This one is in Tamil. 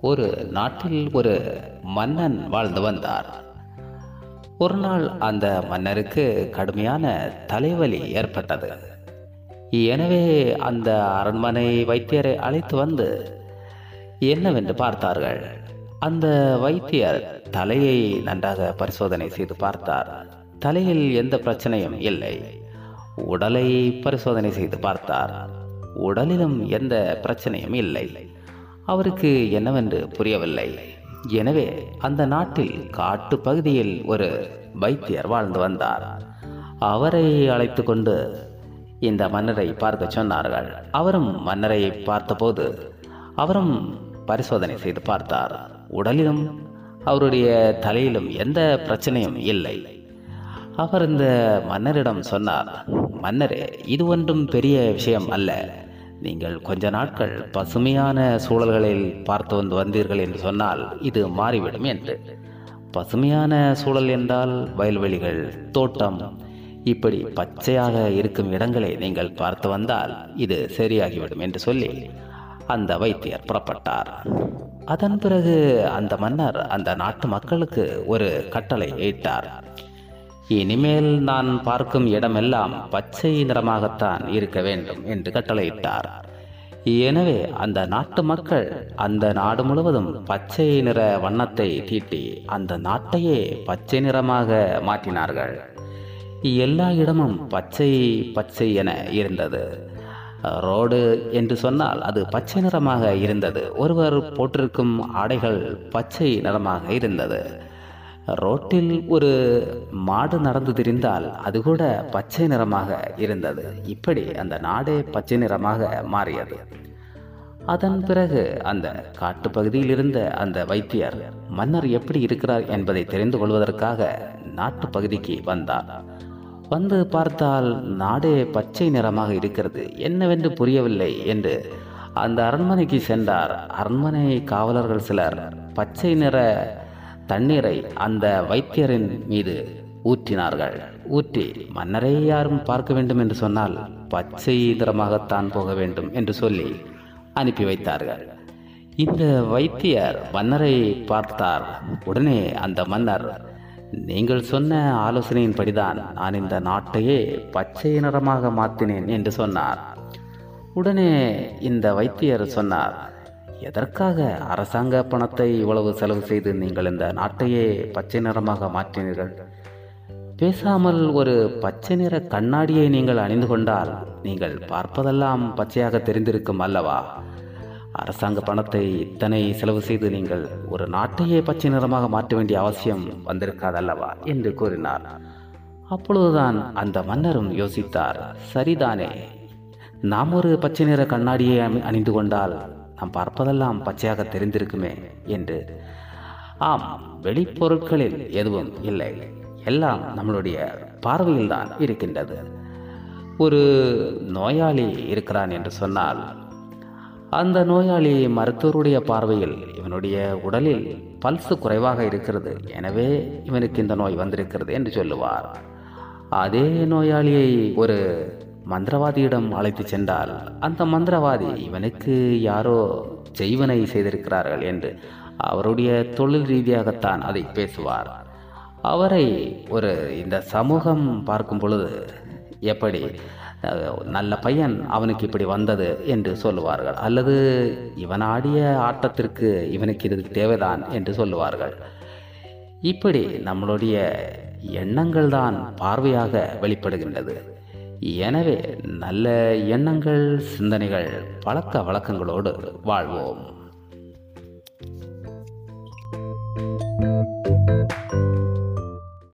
ஒரு நாட்டில் ஒரு மன்னன் வாழ்ந்து வந்தார். ஒரு நாள் அந்த மன்னருக்கு கடுமையான தலைவலி ஏற்பட்டது. எனவே அந்த அரண்மனை வைத்தியரை அழைத்து வந்து என்னவென்று பார்த்தார்கள்? அந்த வைத்தியர் தலையை நன்றாக பரிசோதனை செய்து பார்த்தார். தலையில் எந்த பிரச்சனையும் இல்லை. உடலை பரிசோதனை செய்து பார்த்தார். உடலிலும் எந்த பிரச்சனையும் இல்லை. அவருக்கு என்னவென்று புரியவில்லை. எனவே அந்த நாட்டில் காட்டு பகுதியில் ஒரு வைத்தியர் வாழ்ந்து வந்தார். அவரை அழைத்து கொண்டு இந்த மன்னரை பார்க்க சொன்னார்கள். அவரும் மன்னரை பார்த்தபோது அவரும் பரிசோதனை செய்து பார்த்தார். உடலிலும் அவருடைய தலையிலும் எந்த பிரச்சனையும் இல்லை. அவர் இந்த மன்னரிடம் சொன்னார் மன்னரே இது ஒன்றும் பெரிய விஷயம் அல்ல. நீங்கள் கொஞ்ச நாட்கள் பசுமையான சூழல்களில் பார்த்து வந்து வந்தீர்கள் என்று சொன்னால் இது மாறிவிடும் என்று. பசுமையான சூழல் என்றால் வயல்வெளிகள் தோட்டம். இப்படி பச்சையாக இருக்கும் இடங்களை நீங்கள் பார்த்து வந்தால் இது சரியாகிவிடும் என்று சொல்லி அந்த வைத்தியர் புறப்பட்டார். அதன் பிறகு அந்த மன்னர் அந்த நாட்டு மக்களுக்கு ஒரு கட்டளை இட்டார். இனிமேல் நான் பார்க்கும் இடமெல்லாம் பச்சை நிறமாகத்தான் இருக்க வேண்டும் என்று கட்டளையிட்டார். எனவே அந்த நாட்டு மக்கள் அந்த நாடு முழுவதும் பச்சை நிற வண்ணத்தை தீட்டி அந்த நாட்டையே பச்சை நிறமாக மாற்றினார்கள். எல்லா இடமும் பச்சை பச்சை என இருந்தது. ரோடு என்று சொன்னால் அது பச்சை நிறமாக இருந்தது. ஒருவர் போட்டிருக்கும் ஆடைகள் பச்சை நிறமாக இருந்தது. ரோட்டில் ஒரு மாடு நடந்து திரிந்தால் அது கூட பச்சை நிறமாக இருந்தது. இப்படி அந்த நாடே பச்சை நிறமாக மாறியது. அதன் பிறகு அந்த காட்டுப்பகுதியில் இருந்த அந்த வைத்தியர் மன்னர் எப்படி இருக்கிறார் என்பதை தெரிந்து கொள்வதற்காக நாட்டு பகுதிக்கு வந்தார். வந்து பார்த்தால் நாடே பச்சை நிறமாக இருக்கிறது. என்னவென்று புரியவில்லை என்று அந்த அரண்மனைக்கு சென்றார். அரண்மனை காவலர்கள் சிலர் பச்சை நிற தண்ணீரை அந்த வைத்தியரின் மீது ஊற்றினார்கள். ஊற்றி மன்னரை யாரும் பார்க்க வேண்டும் என்று சொன்னால் பச்சை இதரமாகத்தான் போக வேண்டும் என்று சொல்லி அனுப்பி வைத்தார்கள். இந்த வைத்தியர் மன்னரை பார்த்தார். உடனே அந்த மன்னர் நீங்கள் சொன்ன ஆலோசனையின்படிதான் நான் இந்த நாட்டையே பச்சை நிறமாக மாற்றினேன் என்று சொன்னார். உடனே இந்த வைத்தியர் சொன்னார் எதற்காக அரசாங்க பணத்தை இவ்வளவு செலவு செய்து நீங்கள் இந்த நாட்டையே பச்சை நிறமாக மாற்றினீர்கள்? பேசாமல் ஒரு பச்சை நிற கண்ணாடியை நீங்கள் அணிந்து கொண்டால் நீங்கள் பார்ப்பதெல்லாம் பச்சையாக தெரிந்திருக்கும் அல்லவா? அரசாங்க பணத்தை இத்தனை செலவு செய்து நீங்கள் ஒரு நாட்டையே பச்சை நிறமாக மாற்ற வேண்டிய அவசியம் வந்திருக்காதல்லவா? என்று கூறினார். அப்பொழுதுதான் அந்த மன்னரும் யோசித்தார் சரிதானே. நாம் ஒரு பச்சை நிற கண்ணாடியை அணி- அணிந்து கொண்டால் நாம் பார்ப்பதெல்லாம் பச்சையாக தெரிந்திருக்குமே என்று. ஆம் வெளிப்பொருட்களில் எதுவும் இல்லை. எல்லாம் நம்மளுடைய பார்வையில்தான் இருக்கின்றது. ஒரு நோயாளி இருக்கிறான் என்று சொன்னால் அந்த நோயாளி மருத்துவருடைய பார்வையில் இவனுடைய உடலில் பல்ஸ் குறைவாக இருக்கிறது. எனவே இவனுக்கு இந்த நோய் வந்திருக்கிறது என்று சொல்லுவார். அதே நோயாளியை ஒரு மந்திரவாதியிடம் அழைத்து சென்றால் அந்த மந்திரவாதி இவனுக்கு யாரோ செய்வனை செய்திருக்கிறார்கள் என்று அவருடைய தொழில் ரீதியாகத்தான் அதை பேசுவார். அவரை ஒரு இந்த சமூகம் பார்க்கும் பொழுது எப்படி நல்ல பையன் அவனுக்கு இப்படி வந்தது என்று சொல்லுவார்கள். அல்லது இவன் ஆடிய ஆட்டத்திற்கு இவனுக்கு இது தேவைதான் என்று சொல்லுவார்கள். இப்படி நம்மளுடைய எண்ணங்கள் தான் பார்வையாக வெளிப்படுகின்றது. எனவே நல்ல எண்ணங்கள் சிந்தனைகள் பழக்க வழக்கங்களோடு வாழ்வோம்.